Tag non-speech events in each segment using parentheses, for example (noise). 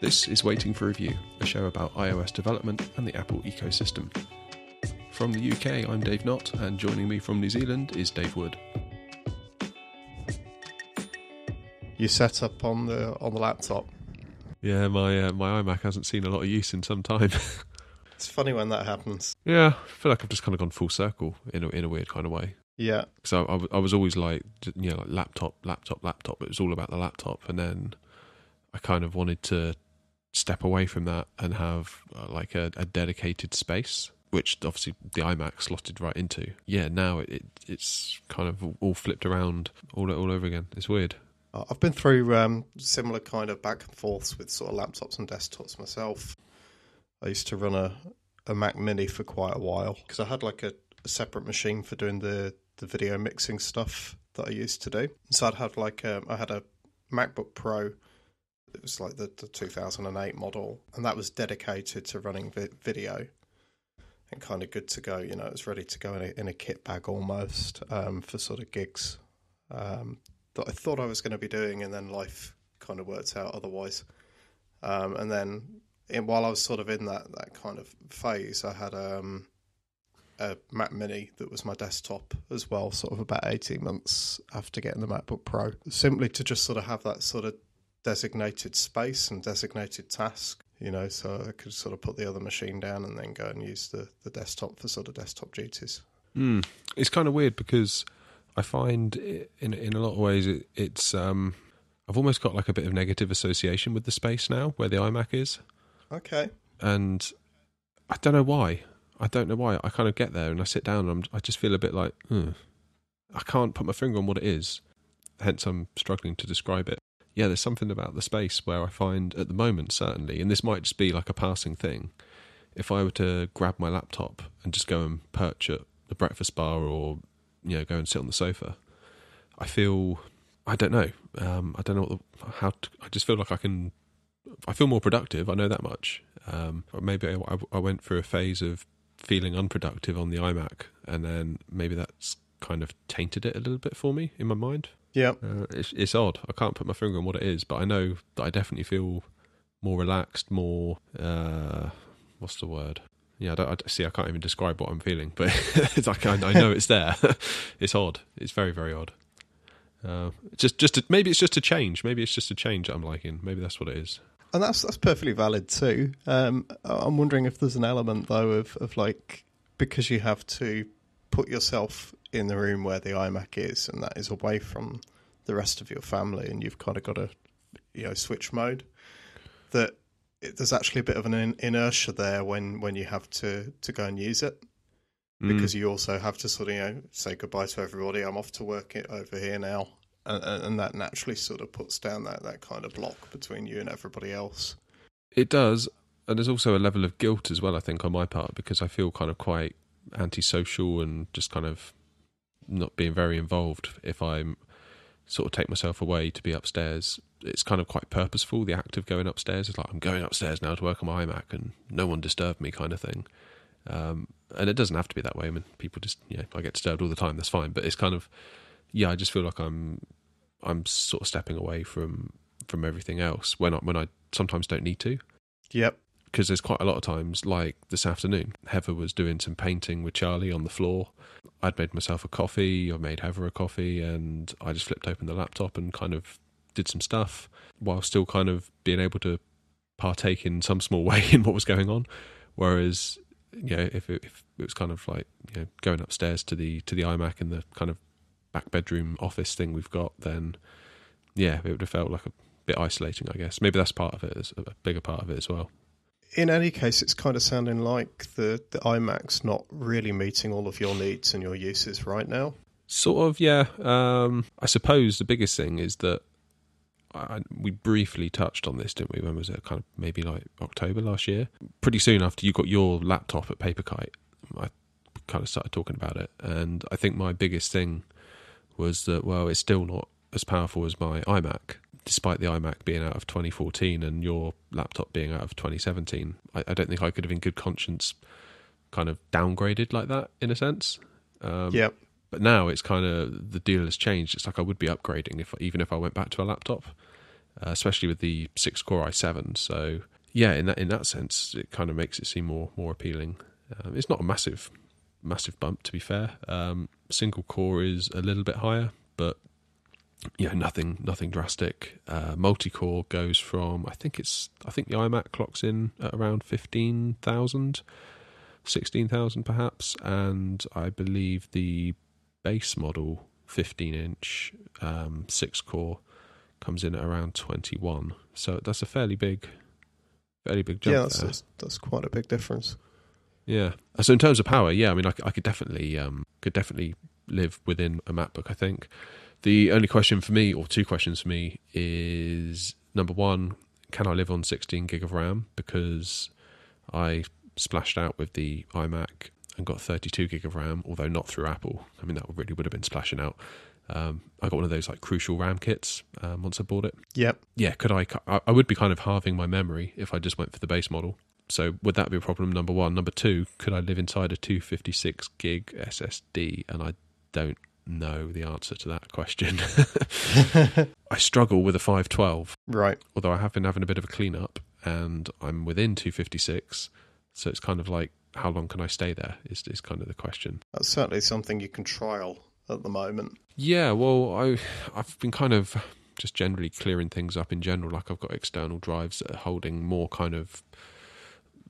This is Waiting for Review, a show about iOS development and the Apple ecosystem. From the UK, I'm Dave Nott, and joining me from New Zealand is Dave Wood. You set up on the on the laptop. Yeah, my uh, my iMac hasn't seen a lot of use in some time. (laughs) It's funny when that happens. yeah, I feel like I've just kind of gone full circle in a, in a weird kind of way. Yeah, So I, was always like, you know, like laptop, laptop, laptop. It was all about the laptop, and then I kind of wanted to step away from that and have uh, like a, a dedicated space, which obviously the iMac slotted right into. Yeah, now it, it it's kind of all flipped around all all over again. It's weird. I've been through um, similar kind of back and forths with sort of laptops and desktops myself. I used to run a, a Mac Mini for quite a while because I had like a, a separate machine for doing the, the video mixing stuff that I used to do. So I'd have like a, I had a MacBook Pro. It was like the, the 2008 model, and that was dedicated to running vi- video and kind of good to go. You know, it was ready to go in a, in a kit bag almost um, for sort of gigs um, that I thought I was going to be doing, and then life kind of worked out otherwise. Um, and then in, while I was sort of in that, that kind of phase, I had um, a Mac Mini that was my desktop as well, sort of about 18 months after getting the MacBook Pro, simply to just sort of have that sort of designated space and designated task, you know, so I could sort of put the other machine down and then go and use the, the desktop for sort of desktop duties. Mm. It's kind of weird because I find i in in a lot of ways it, it's um I've almost got like a bit of negative association with the space now where the iMac is. Okay. and I don't know why. I don't know why. I kind of get there and I sit down and I'm, I just feel a bit like, hmm. I can't put my finger on what it is. Hence, I'm struggling to describe it. Yeah, there's something about the space where I find at the moment, certainly, and this might just be like a passing thing. If I were to grab my laptop and just go and perch at the breakfast bar or, you know, go and sit on the sofa, I feel, I don't know. Um, I don't know the, how, to, I just feel like I can I feel more productive. I know that much. Um, maybe I, I went through a phase of feeling unproductive on the iMac, and then maybe that's kind of tainted it a little bit for me in my mind. Yeah. Uh, it's, it's odd. I can't put my finger on what it is, but I know that I definitely feel more relaxed, more uh, what's the word? Yeah, I don't I, see. I can't even describe what I'm feeling, but (laughs) it's like I, I know it's there. (laughs) it's odd. It's very very odd. Uh, just just a, maybe it's just a change. Maybe it's just a change that I'm liking. Maybe that's what it is. And that's that's perfectly valid too. Um, I'm wondering if there's an element though of, of like because you have to put yourself in the room where the iMac is, and that is away from the rest of your family, and you've kind of got to you know switch mode. That it, there's actually a bit of an in, inertia there when when you have to to go and use it Mm. because you also have to sort of you know say goodbye to everybody. I'm off to work it over here now, and, and and that naturally sort of puts down that that kind of block between you and everybody else. It does, and there's also a level of guilt as well. I think on my part because I feel kind of quite antisocial and just kind of not being very involved. If I'm sort of take myself away to be upstairs, it's kind of quite purposeful. The act of going upstairs is like I'm going upstairs now to work on my iMac, and no one disturb me, kind of thing. Um, and it doesn't have to be that way. I mean, people just yeah, I get disturbed all the time. That's fine, but it's kind of yeah. I just feel like I'm I'm sort of stepping away from from everything else when I, when I sometimes don't need to Yep. Because there's quite a lot of times, like this afternoon, Heather was doing some painting with Charlie on the floor. I'd made myself a coffee, I made Heather a coffee, and I just flipped open the laptop and kind of did some stuff while still kind of being able to partake in some small way (laughs) in what was going on. Whereas, you know, if it, if it was kind of like you know going upstairs to the to the iMac and the kind of back bedroom office thing we've got, then yeah, it would have felt like a bit isolating, I guess. Maybe that's part of it, a bigger part of it as well. In any case, it's kind of sounding like the, the iMac's not really meeting all of your needs and your uses right now. Sort of, yeah. Um, I suppose the biggest thing is that I, we briefly touched on this, didn't we? When was it? Kind of maybe like October last year. Pretty soon after you got your laptop at Paperkite, I kind of started talking about it, and I think my biggest thing was that well, it's still not as powerful as my iMac, despite the iMac being out of 2014 and your laptop being out of 2017. I, I don't think I could have, in good conscience, kind of downgraded like that in a sense. Um, yep. But now it's kind of the deal has changed. It's like I would be upgrading if even if I went back to a laptop. uh, especially with the six core i7. So yeah, in that in that sense, it kind of makes it seem more more appealing. Um, it's not a massive massive bump to be fair. Um, single core is a little bit higher, but yeah, nothing nothing drastic. Uh, Multi core goes from I think it's I think the iMac clocks in at around fifteen thousand. 16,000 perhaps, and I believe the base model 15 inch um, 6 core comes in at around 21. So that's a fairly big, fairly big jump. Yeah, that's, there. that's, that's quite a big difference. Yeah. So in terms of power, yeah, I mean, I, I could definitely, um, could definitely live within a MacBook. I think the only question for me, or two questions for me, is number one, can I live on 16 gig of RAM? Because I splashed out with the iMac and got 32 gig of RAM, although not through Apple. I mean, that really would have been splashing out. Um, I got one of those like crucial RAM kits um, once I bought it. Yep. Yeah, could I? I would be kind of halving my memory if I just went for the base model. So would that be a problem? Number one. Number two, could I live inside a 256 gig SSD? And I don't know the answer to that question. (laughs) (laughs) I struggle with a 512. Right. Although I have been having a bit of a clean up and I'm within 256. So it's kind of like, how long can I stay there? Is, is kind of the question. That's certainly something you can trial at the moment. Yeah, well, I, I've been kind of just generally clearing things up in general. Like I've got external drives that are holding more kind of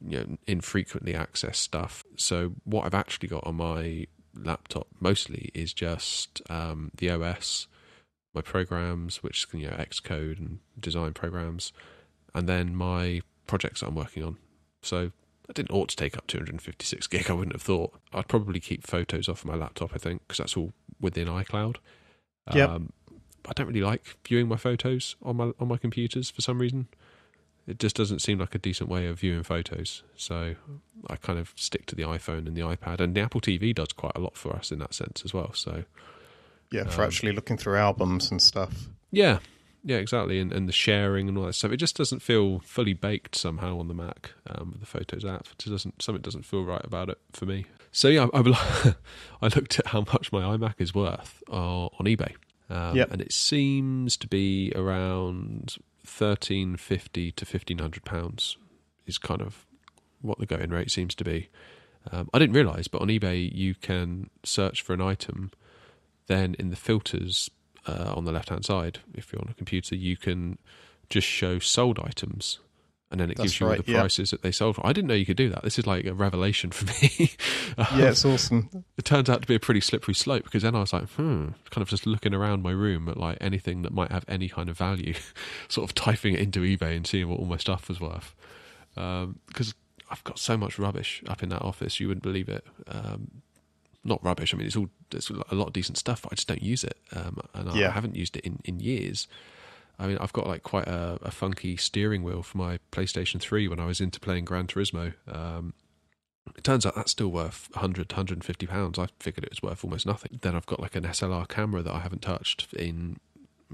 you know infrequently accessed stuff. So what I've actually got on my laptop mostly is just um, the OS, my programs, which is you know Xcode and design programs, and then my projects that I'm working on. So I didn't ought to take up 256 gig. I wouldn't have thought. I'd probably keep photos off my laptop. I think because that's all within iCloud. Yep. Um, I don't really like viewing my photos on my on my computers for some reason. It just doesn't seem like a decent way of viewing photos. So I kind of stick to the iPhone and the iPad, and the Apple TV does quite a lot for us in that sense as well. So Yeah, for Um, actually looking through albums and stuff. yeah, yeah, exactly, and and the sharing and all that stuff. It just doesn't feel fully baked somehow on the Mac um, with the Photos app. It just doesn't something doesn't feel right about it for me. So yeah, I, I, (laughs) I looked at how much my iMac is worth uh, on eBay, um, Yep. and it seems to be around thirteen fifty to fifteen hundred pounds. Is kind of what the going rate seems to be. Um, I didn't realise, but on eBay you can search for an item, then in the filters uh, on the left hand side, if you're on a computer, you can just show sold items. And then it That's gives you all right, the yeah. prices that they sold for. I didn't know you could do that. This is like a revelation for (laughs) me. Um, Yeah, it's awesome. it turns out to be a pretty slippery slope because then I was like, hmm, kind of just looking around my room at like anything that might have any kind of value, (laughs) sort of typing it into eBay and seeing what all my stuff was worth. Because I've got so much rubbish up in that office, you wouldn't believe it. Um, not rubbish. I mean, it's all there's a lot of decent stuff, but I just don't use it, um, and I haven't used it in, in years. I mean, I've got like quite a, a funky steering wheel for my PlayStation 3 when I was into playing Gran Turismo. Um, it turns out that's still worth 100, 150 pounds. I figured it was worth almost nothing. Then I've got like an SLR camera that I haven't touched in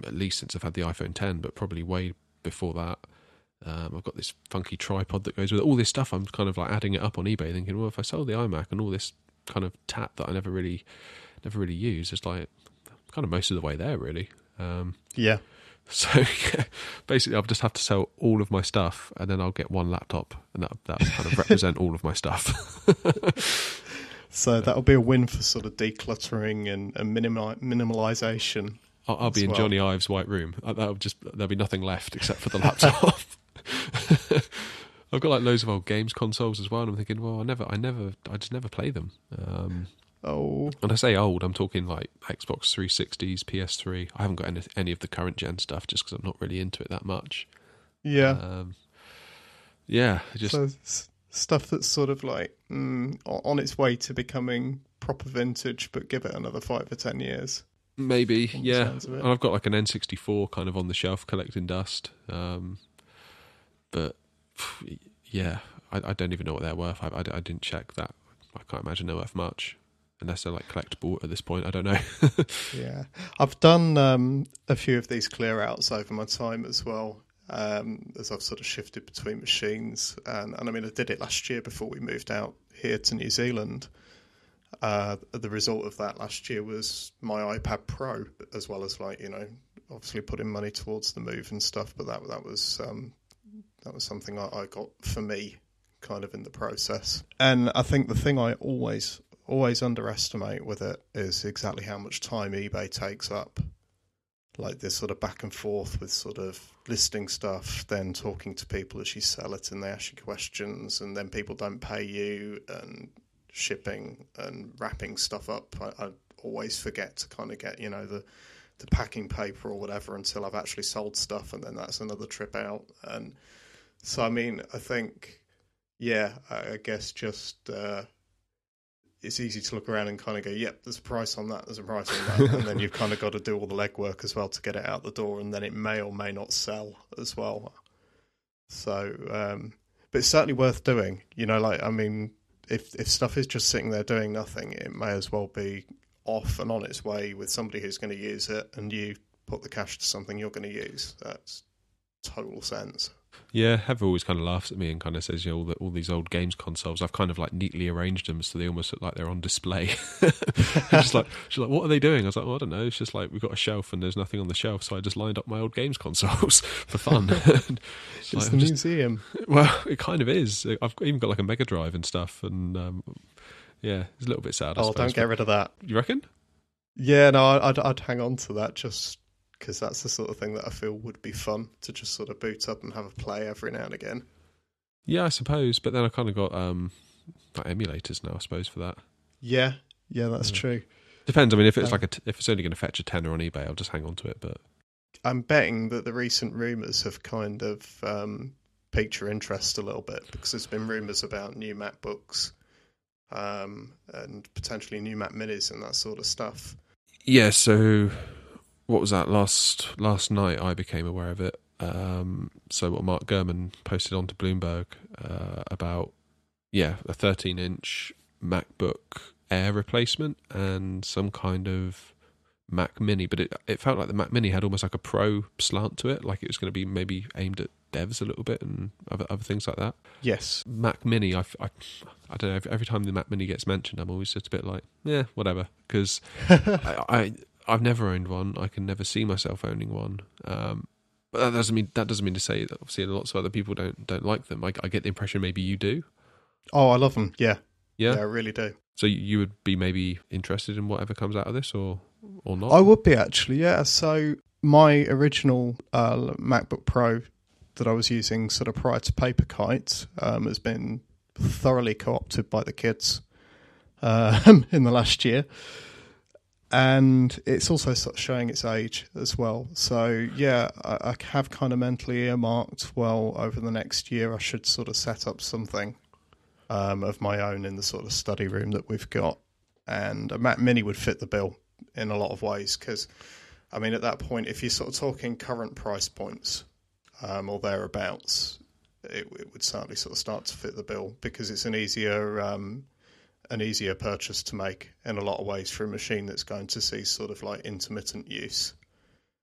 at least since I've had the iPhone 10, but probably way before that. Um, I've got this funky tripod that goes with it. All this stuff, I'm kind of like adding it up on eBay, thinking, well, if I sold the iMac and all this kind of tat that I never really, never really use, it's like kind of most of the way there, really. Um, Yeah. So (laughs) basically, I'll just have to sell all of my stuff, and then I'll get one laptop, and that that kind of represent all of my stuff. (laughs) So that'll be a win for sort of decluttering and, and minimi- minimalization. I'll, I'll be in well. Jony Ive's white room. Uh, That'll just there'll be nothing left except for the laptop. (laughs) I've got like loads of old games consoles as well, and I'm thinking, well, I never, I never, I just never play them. Um, Oh, and I say old, I'm talking like Xbox 360s, PS3. I haven't got any, any of the current gen stuff just because I'm not really into it that much. yeah. Um, yeah, just so stuff that's sort of like mm, on its way to becoming proper vintage, but give it another five or ten years. Maybe, yeah. sounds of it. And I've got like an N64 kind of on the shelf collecting dust. Um, but yeah, I, I don't even know what they're worth. I, I, I didn't check that. I can't imagine they're worth much unless they're like collectible at this point. I don't know. (laughs) Yeah, I've done um, a few of these clear outs over my time as well. Um, as I've sort of shifted between machines, and, and I mean, I did it last year before we moved out here to New Zealand. Uh, the result of that last year was my iPad Pro, as well as like you know obviously putting money towards the move and stuff, but that that was um, that was something I, I got for me, kind of in the process. And I think the thing I always always underestimate with it is exactly how much time eBay takes up. Like this sort of back and forth with sort of listing stuff, then talking to people as you sell it, and they ask you questions, and then people don't pay you, and shipping and wrapping stuff up. I, I always forget to kind of get you know the the packing paper or whatever until I've actually sold stuff, and then that's another trip out. And so, I mean, I think, yeah, I, I guess just uh, it's easy to look around and kind of go, yep, there's a price on that, there's a price on that, and then you've kind of got to do all the legwork as well to get it out the door, and then it may or may not sell as well. So, um, but it's certainly worth doing. You know, like I mean, if if stuff is just sitting there doing nothing, it may as well be off and on its way with somebody who's going to use it, and you put the cash to something you're going to use. That's total sense. Yeah, Heather always kind of laughs at me and kind of says, you know, all, the, all these old games consoles, I've kind of like neatly arranged them so they almost look like they're on display. (laughs) just like, she's like, what are they doing? I was like, well, I don't know. It's just like we've got a shelf and there's nothing on the shelf, so I just lined up my old games consoles (laughs) for fun. (laughs) it's, it's like, the just, museum. Well, it kind of is. I've even got like a Mega Drive and stuff, and um, yeah, it's a little bit sad. I oh, suppose, don't get rid of that. You reckon? Yeah, no, I'd, I'd hang on to that just because that's the sort of thing that I feel would be fun to just sort of boot up and have a play every now and again. Yeah, I suppose, but then I kind of got um, like emulators now, I suppose, for that. Yeah, yeah, that's Yeah. true. Depends. I mean, if it's Um, like a t- if it's only going to fetch a tenner on eBay, I'll just hang on to it. But I'm betting that the recent rumours have kind of um, piqued your interest a little bit because there's been rumours about new MacBooks um, and potentially new Mac Minis and that sort of stuff. yeah, so what was that last last night? I became aware of it. Um, so what Mark Gurman posted onto Bloomberg uh, about yeah a 13 inch MacBook Air replacement and some kind of Mac Mini, but it it felt like the Mac Mini had almost like a pro slant to it, like it was going to be maybe aimed at devs a little bit and other other things like that. Yes. Mac Mini, I I don't know. Every, every time the Mac Mini gets mentioned, I'm always just a bit like, yeah, whatever. Because (laughs) I, I, I've never owned one. I can never see myself owning one. Um, but that doesn't mean that doesn't mean to say that obviously lots of other people don't don't like them. I, I get the impression maybe you do. Oh, I love them. Yeah. Yeah. Yeah, I really do. So you- would be maybe interested in whatever comes out of this, or or not? I would be actually, yeah. So my original uh, MacBook Pro that I was using sort of prior to Paper Kite um, has been thoroughly co-opted by the kids um, (laughs) in the last year, and it's also sort of showing its age as well. So yeah, I, I have kind of mentally earmarked. Well, over the next year, I should sort of set up something um, of my own in the sort of study room that we've got, and a Mac Mini would fit the bill in a lot of ways because I mean at that point if you're sort of talking current price points um, or thereabouts it, it would certainly sort of start to fit the bill because it's an easier um, an easier purchase to make in a lot of ways for a machine that's going to see sort of like intermittent use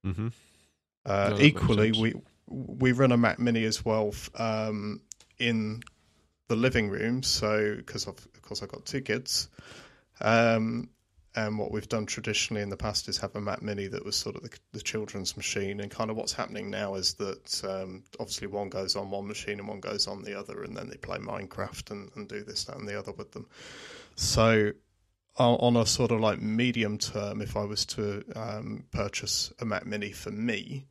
mm-hmm. uh, No, equally, we we run a Mac Mini as well um, in the living room. So because of, of course I've got two kids, um, and what we've done traditionally in the past is have a Mac Mini that was sort of the, the children's machine. And kind of what's happening now is that um, obviously one goes on one machine and one goes on the other, and then they play Minecraft and, and do this, that, and the other with them. So on a sort of like medium term, if I was to um, purchase a Mac Mini for me,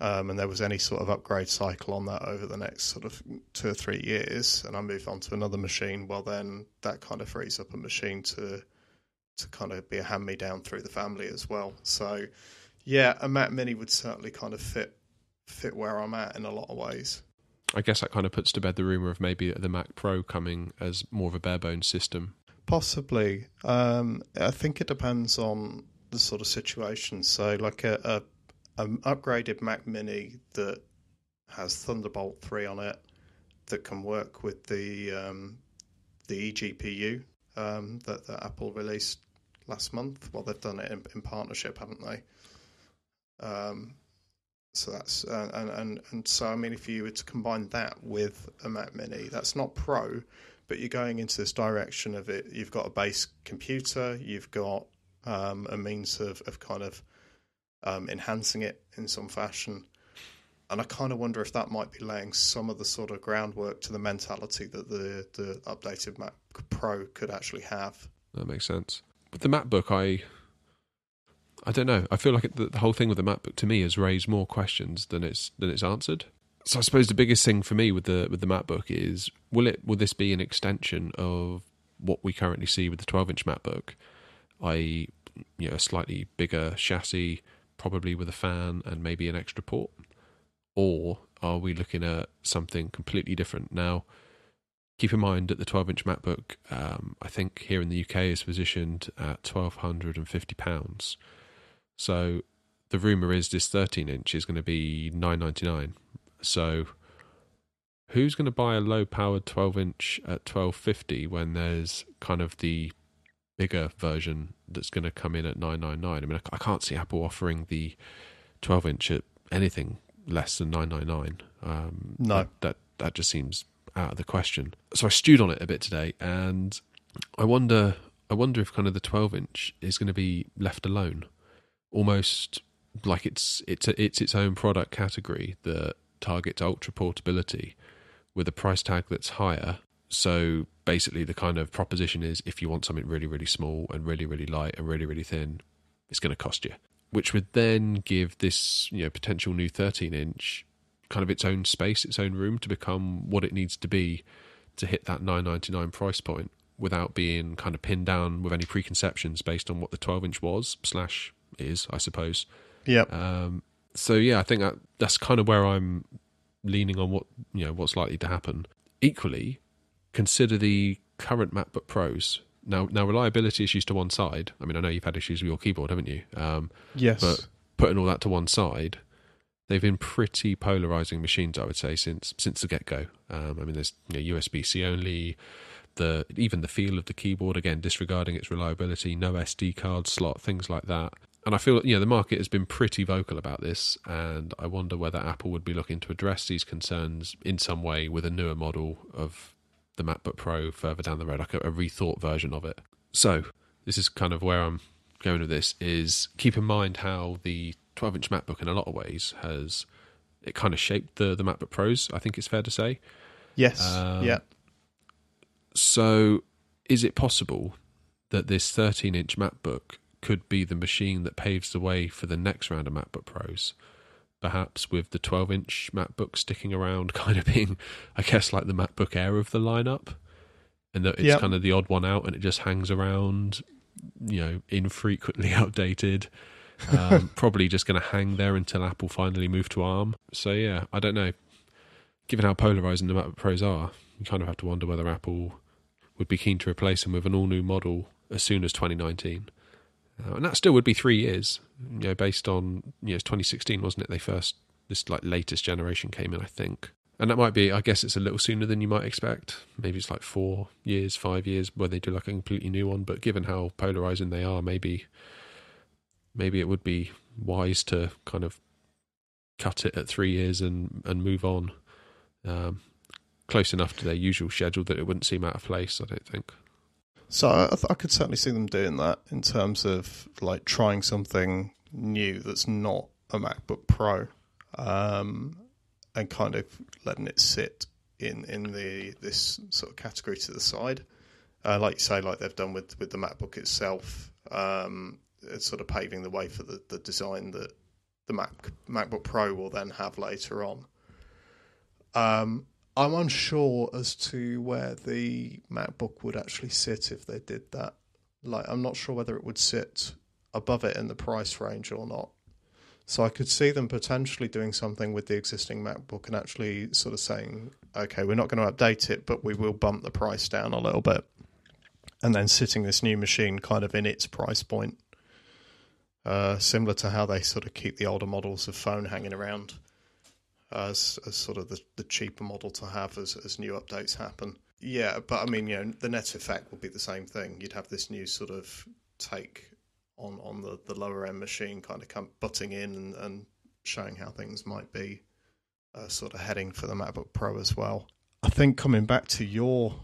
um, and there was any sort of upgrade cycle on that over the next sort of two or three years, and I move on to another machine, well, then that kind of frees up a machine to to kind of be a hand me down through the family as well. So, yeah, a Mac Mini would certainly kind of fit fit where I'm at in a lot of ways. I guess that kind of puts to bed the rumor of maybe the Mac Pro coming as more of a bare bones system. Possibly. Um, I think it depends on the sort of situation. So, like a, a an upgraded Mac Mini that has Thunderbolt three on it that can work with the um, the eGPU um, that, that Apple released last month. Well, they've done it in, in partnership, haven't they? Um, so that's uh, and, and and so I mean, if you were to combine that with a Mac Mini, that's not Pro, but you're going into this direction of it. You've got a base computer, you've got um, a means of, of kind of um, enhancing it in some fashion. And I kind of wonder if that might be laying some of the sort of groundwork to the mentality that the, the updated Mac Pro could actually have. That makes sense. With the MacBook, I I don't know. I feel like it, the, the whole thing with the MacBook to me has raised more questions than it's than it's answered. So I suppose the biggest thing for me with the with the MacBook is will it will this be an extension of what we currently see with the 12 inch MacBook, i.e., you know, a slightly bigger chassis, probably with a fan and maybe an extra port, or are we looking at something completely different now? Keep in mind that the 12 inch MacBook, um, I think here in the UK, is positioned at £1,250. So the rumor is this 13 inch is going to be 999 So who's going to buy a low powered 12 inch at 1250 when there's kind of the bigger version that's going to come in at 999 I mean I can't see Apple offering the 12 inch at anything less than 999 um, no. that, that that just seems out of the question. So I stewed on it a bit today and I wonder I wonder if kind of the 12 inch is going to be left alone. Almost like it's it's a, it's its own product category that targets ultra portability with a price tag that's higher. So basically, the kind of proposition is if you want something really, really small and really, really light and really, really thin, it's going to cost you. Which would then give this you know potential new 13 inch kind of its own space, its own room to become what it needs to be to hit that 999 price point without being kind of pinned down with any preconceptions based on what the 12 inch was slash is, I suppose. Yeah. Um, so yeah, I think that that's kind of where I'm leaning on what you know what's likely to happen. Equally, consider the current MacBook Pros. Now, now reliability issues to one side. I mean, I know you've had issues with your keyboard, haven't you? Um, yes. But putting all that to one side, they've been pretty polarizing machines, I would say, since since the get go. Um, I mean, there's you know, USB C only. The even the feel of the keyboard again, disregarding its reliability, no SD card slot, things like that and I feel you know the market has been pretty vocal about this, and I wonder whether Apple would be looking to address these concerns in some way with a newer model of the MacBook Pro further down the road, like a, a rethought version of it. So this is kind of where I'm going with this: is keep in mind how the 12-inch MacBook, in a lot of ways, has it kind of shaped the the MacBook Pros. I think it's fair to say. Yes. Um, yeah. So, is it possible that this 13-inch MacBook could be the machine that paves the way for the next round of MacBook Pros. Perhaps with the 12 inch MacBook sticking around, (laughs) kind of being, I guess, like the MacBook Air of the lineup. And that it's yep. kind of the odd one out and it just hangs around, you know, infrequently (laughs) outdated. Um, (laughs) probably just going to hang there until Apple finally move to ARM. So, yeah, I don't know. Given how polarizing the MacBook Pros are, you kind of have to wonder whether Apple would be keen to replace them with an all new model as soon as 2019. Uh, and that still would be three years, you know, based on you know, it's 2016, wasn't it? They first this like latest generation came in, I think, and that might be. I guess it's a little sooner than you might expect. Maybe it's like four years, five years, where they do like a completely new one. But given how polarizing they are, maybe maybe it would be wise to kind of cut it at three years and and move on. Um, close enough to their usual schedule that it wouldn't seem out of place. I don't think. So I, th- I, could certainly see them doing that in terms of like trying something new that's not a MacBook Pro, um, and kind of letting it sit in in the this sort of category to the side, uh, like you say, like they've done with with the MacBook itself. Um, it's sort of paving the way for the, the design that the Mac MacBook Pro will then have later on. Um, I'm unsure as to where the MacBook would actually sit if they did that. Like, I'm not sure whether it would sit above it in the price range or not. So I could see them potentially doing something with the existing MacBook and actually sort of saying, okay, we're not going to update it, but we will bump the price down a little bit. And then sitting this new machine kind of in its price point. Uh, similar to how they sort of keep the older models of phone hanging around as, as sort of the, the cheaper model to have as, as new updates happen. Yeah, but I mean, you know, the net effect will be the same thing. You'd have this new sort of take on on the, the lower end machine, kind of come butting in and, and showing how things might be, uh, sort of heading for the MacBook Pro as well. I think coming back to your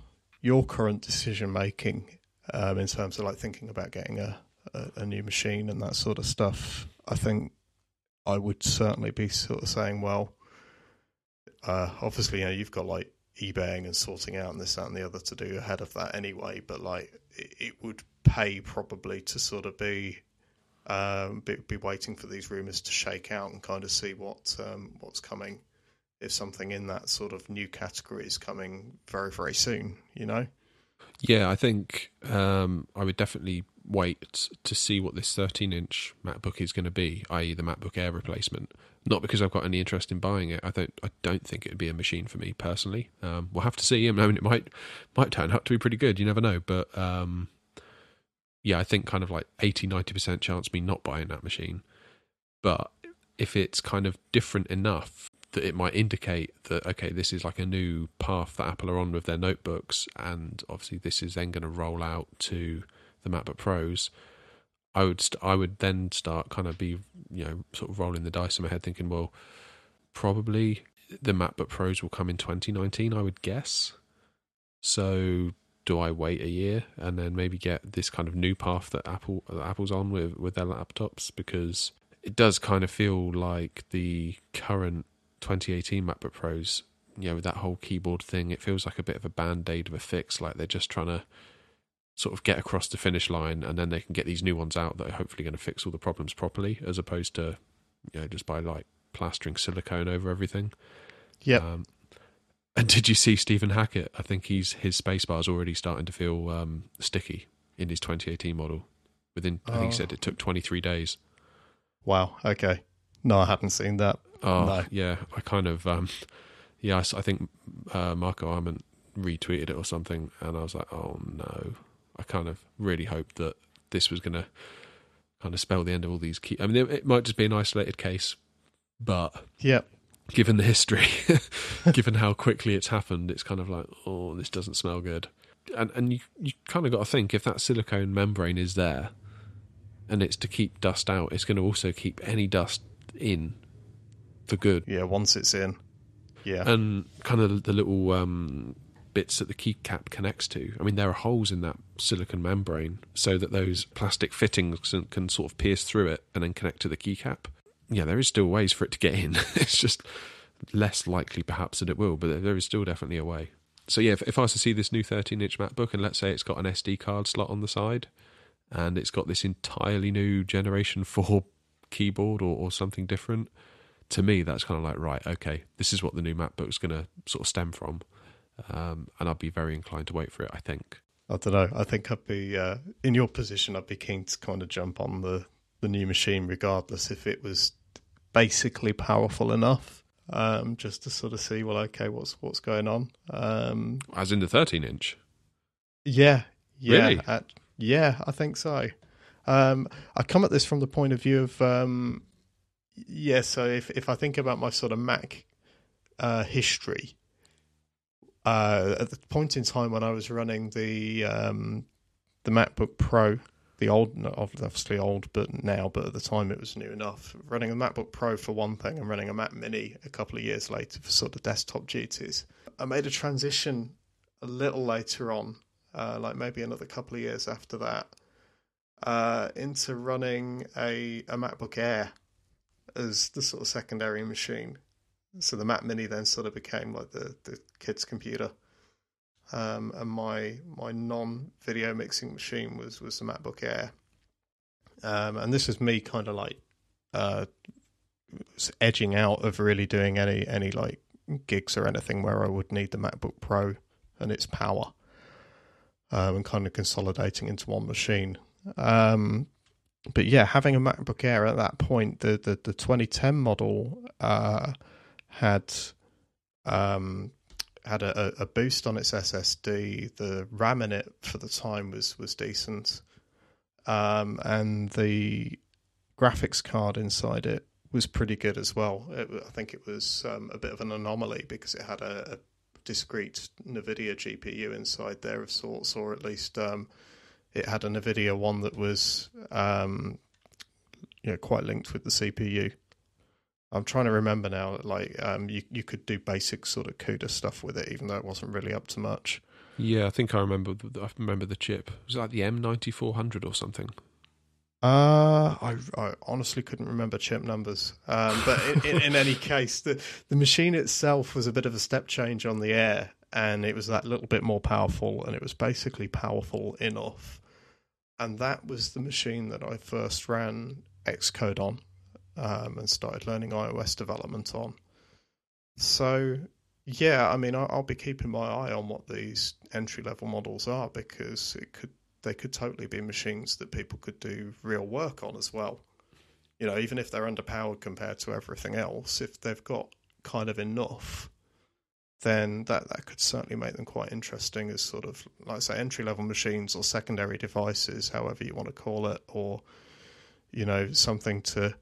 your current decision making um, in terms of like thinking about getting a, a, a new machine and that sort of stuff, I think I would certainly be sort of saying, well, uh, obviously, you know, you've got like eBaying and sorting out and this, that, and the other to do ahead of that anyway. But like, it, it would pay probably to sort of be, um, be be waiting for these rumors to shake out and kind of see what um, what's coming. If something in that sort of new category is coming very very soon, you know. Yeah, I think um, I would definitely wait to see what this 13 inch MacBook is going to be, i.e., the MacBook Air replacement. Not because I've got any interest in buying it. I don't. I don't think it would be a machine for me personally. Um, we'll have to see. I mean, it might might turn out to be pretty good. You never know. But um, yeah, I think kind of like 80 90 percent chance me not buying that machine. But if it's kind of different enough that it might indicate that okay, this is like a new path that Apple are on with their notebooks, and obviously this is then going to roll out to the MacBook Pros. I would st- I would then start kind of be you know sort of rolling the dice in my head, thinking, well, probably the MacBook Pros will come in 2019. I would guess. So do I wait a year and then maybe get this kind of new path that Apple that Apple's on with with their laptops because it does kind of feel like the current 2018 MacBook Pros, you know, with that whole keyboard thing, it feels like a bit of a band aid of a fix. Like they're just trying to sort of get across the finish line and then they can get these new ones out that are hopefully going to fix all the problems properly as opposed to, you know, just by like plastering silicone over everything. Yeah. Um, and did you see Stephen Hackett? I think he's his spacebar is already starting to feel um, sticky in his 2018 model. Within, I think he Oh. said it took 23 days. Wow. Okay. No, I hadn't seen that. Oh, No. yeah. I kind of, um, yeah, I think uh, Marco Arment retweeted it or something, and I was like, oh no. I kind of really hoped that this was going to kind of spell the end of all these key. I mean, it, it might just be an isolated case, but Yeah. given the history, (laughs) given how quickly it's happened, it's kind of like, oh, this doesn't smell good. And and you you kind of got to think if that silicone membrane is there, and it's to keep dust out, it's going to also keep any dust in for good. Yeah. Once it's in. Yeah. And kind of the little um, bits that the keycap connects to. I mean, there are holes in that silicon membrane so that those plastic fittings can, can sort of pierce through it and then connect to the keycap. Yeah, there is still ways for it to get in. (laughs) it's just less likely, perhaps, that it will, but there is still definitely a way. So yeah, if, if I was to see this new 13-inch MacBook, and let's say it's got an SD card slot on the side, and it's got this entirely new Generation Four keyboard or, or something different, to me that's kind of like right, okay, this is what the new MacBook's going to sort of stem from, um, and I'd be very inclined to wait for it. I think. I don't know. I think I'd be uh, in your position. I'd be keen to kind of jump on the the new machine, regardless if it was basically powerful enough, um, just to sort of see. Well, okay, what's what's going on? Um, As in the 13-inch. yeah, yeah, Really? uh, yeah. I think so. Um, I come at this from the point of view of um, yeah. So if if I think about my sort of Mac uh, history, uh, at the point in time when I was running the um, the MacBook Pro, the old, obviously old, but now, but at the time it was new enough. Running a MacBook Pro for one thing, and running a Mac Mini a couple of years later for sort of desktop duties. I made a transition a little later on, uh, like maybe another couple of years after that, uh, into running a, a MacBook Air as the sort of secondary machine. So the Mac Mini then sort of became like the, the kid's computer. Um, and my my non video mixing machine was was the MacBook Air. Um, and this is me kind of like uh, edging out of really doing any any like gigs or anything where I would need the MacBook Pro and its power, um, and kind of consolidating into one machine. Um, but yeah, having a MacBook Air at that point, the the, the 2010 model uh, had um, had a, a boost on its SSD. The RAM in it for the time was was decent, um, and the graphics card inside it was pretty good as well. It, I think it was um, a bit of an anomaly because it had a, a discrete NVIDIA GPU inside there of sorts, or at least um, it had a NVIDIA one that was um, you know, quite linked with the CPU. I'm trying to remember now. Like um, you, you could do basic sort of CUDA stuff with it, even though it wasn't really up to much. Yeah, I think I remember. the- I remember the chip. It was like the M9400 or something. Uh, I, I honestly couldn't remember chip numbers. Um, but in, in, in, any (laughs) case, the, the machine itself was a bit of a step change on the air, and it was that little bit more powerful, and it was basically powerful enough. And that was the machine that I first ran Xcode on um, and started learning iOS development on. So, yeah, I mean, I'll be keeping my eye on what these entry level models are because it could they could totally be machines that people could do real work on as well. You know, even if they're underpowered compared to everything else, if they've got kind of enough, then that, that could certainly make them quite interesting as sort of, like I say, entry level machines or secondary devices, however you want to call it, or, you know, something to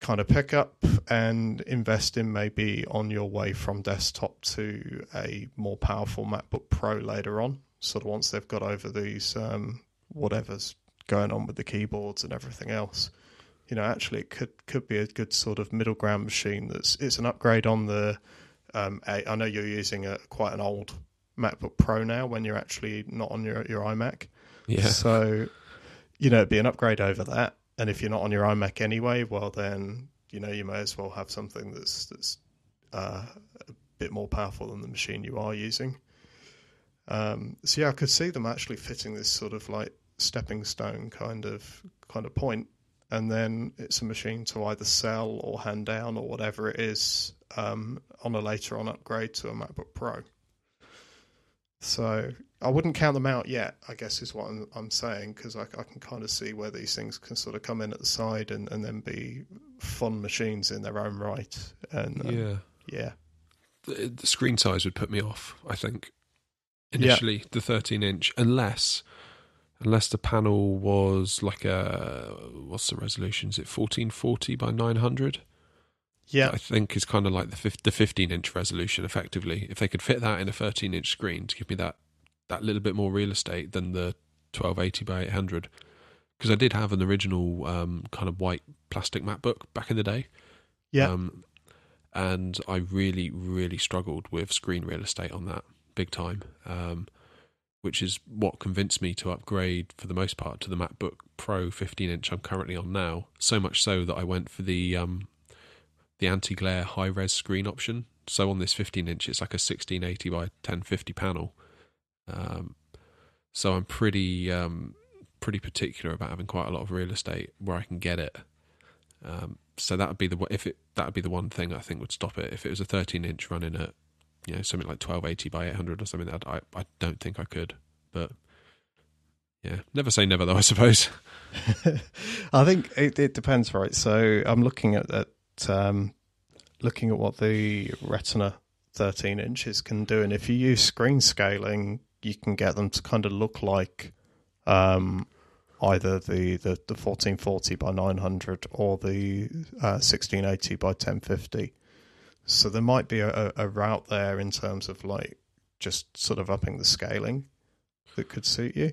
kind of pick up and invest in maybe on your way from desktop to a more powerful MacBook Pro later on sort of once they've got over these um, whatever's going on with the keyboards and everything else. You know, actually, it could could be a good sort of middle ground machine. That's it's an upgrade on the. Um, a, I know you're using a quite an old MacBook Pro now when you're actually not on your your iMac. Yeah. So, you know, it'd be an upgrade over that. And if you're not on your iMac anyway, well then you know you may as well have something that's that's uh, a bit more powerful than the machine you are using. Um, so yeah, I could see them actually fitting this sort of like stepping stone kind of kind of point, and then it's a machine to either sell or hand down or whatever it is um, on a later on upgrade to a MacBook Pro. So I wouldn't count them out yet. I guess is what I'm, I'm saying because I, I, can kind of see where these things can sort of come in at the side and, and then be fun machines in their own right. And um, yeah, yeah, the, the screen size would put me off. I think initially, the 13 inch, unless unless the panel was like a what's the resolution? Is it 1440 by 900? Yeah, I think is kind of like the the 15 inch resolution. Effectively, if they could fit that in a 13 inch screen to give me that that little bit more real estate than the 1280 by 800, because I did have an original um, kind of white plastic MacBook back in the day. Yeah. Um, and I really, really struggled with screen real estate on that big time, um, which is what convinced me to upgrade for the most part to the MacBook Pro 15 inch I'm currently on now. So much so that I went for the um, the anti glare high res screen option. So on this 15 inch, it's like a 1680 by 1050 panel. Um, so I'm pretty um, pretty particular about having quite a lot of real estate where I can get it. Um, so that would be the if it that would be the one thing I think would stop it. If it was a 13 inch running at you know something like 1280 by 800 or something that I I don't think I could but yeah never say never though I suppose. (laughs) I think it, it, depends right? So I'm looking at, at um, looking at what the Retina 13 inches can do and if you use screen scaling you can get them to kind of look like um, either the, the, the 1440 by 900 or the uh, 1680 by 1050 so there might be a, a route there in terms of like just sort of upping the scaling that could suit you.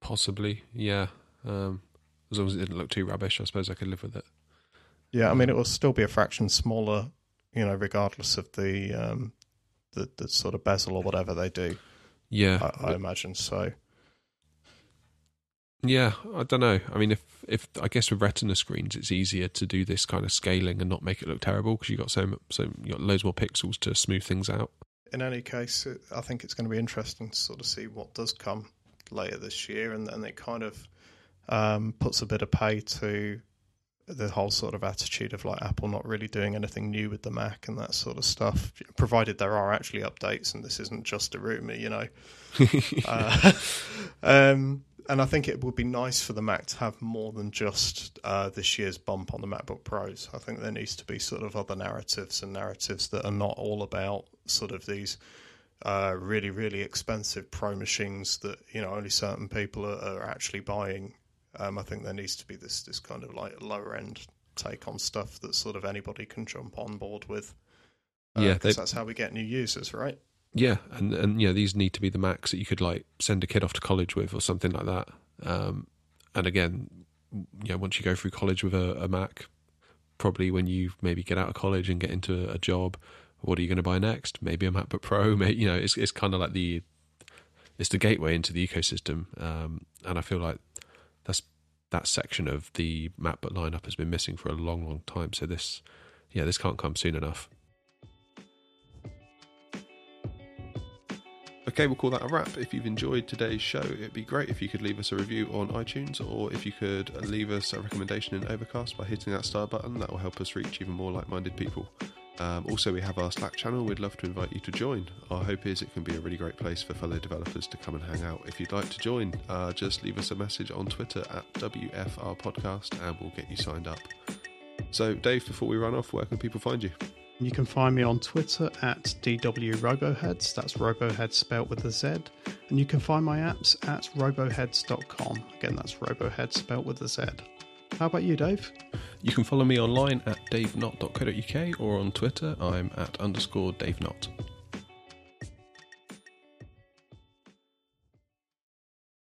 Possibly, yeah. Um, as long as it didn't look too rubbish, I suppose I could live with it. Yeah, I mean, it will still be a fraction smaller, you know, regardless of the um, the, the sort of bezel or whatever they do. Yeah, I, I imagine so. Yeah, I don't know. I mean, if if I guess with Retina screens, it's easier to do this kind of scaling and not make it look terrible because you got so so you got loads more pixels to smooth things out. In any case, I think it's going to be interesting to sort of see what does come later this year, and then it kind of um, puts a bit of pay to the whole sort of attitude of like Apple not really doing anything new with the Mac and that sort of stuff, provided there are actually updates and this isn't just a rumor, you know. (laughs) uh, (laughs) um, and I think it would be nice for the Mac to have more than just uh, this year's bump on the MacBook Pros. I think there needs to be sort of other narratives and narratives that are not all about sort of these uh, really, really expensive Pro machines that you know only certain people are, are actually buying. Um, I think there needs to be this this kind of like lower end take on stuff that sort of anybody can jump on board with. Uh, yeah, because that's how we get new users, right? Yeah, and and know these need to be the Macs that you could like send a kid off to college with or something like that. Um, and again, know, once you go through college with a, a Mac, probably when you maybe get out of college and get into a job, what are you going to buy next? Maybe a MacBook Pro. (laughs) Maybe, you know, it's it's kind of like the it's the gateway into the ecosystem, um, and I feel like that's that section of the MacBook lineup has been missing for a long, long time. So this, yeah, this can't come soon enough. Okay, we'll call that a wrap. If you've enjoyed today's show, it'd be great if you could leave us a review on iTunes or if you could leave us a recommendation in Overcast by hitting that star button. That will help us reach even more like minded people. Um, also, we have our Slack channel. We'd love to invite you to join. Our hope is it can be a really great place for fellow developers to come and hang out. If you'd like to join, uh, just leave us a message on Twitter at WFR Podcast and we'll get you signed up. So, Dave, before we run off, where can people find you? You can find me on Twitter at DWRoboheadz, that's Robohead spelt with a Z, and you can find my apps at roboheadz.com. Again, that's Robohead spelt with a Z. How about you, Dave? You can follow me online at davenott.co.uk or on Twitter, I'm at underscore davenott.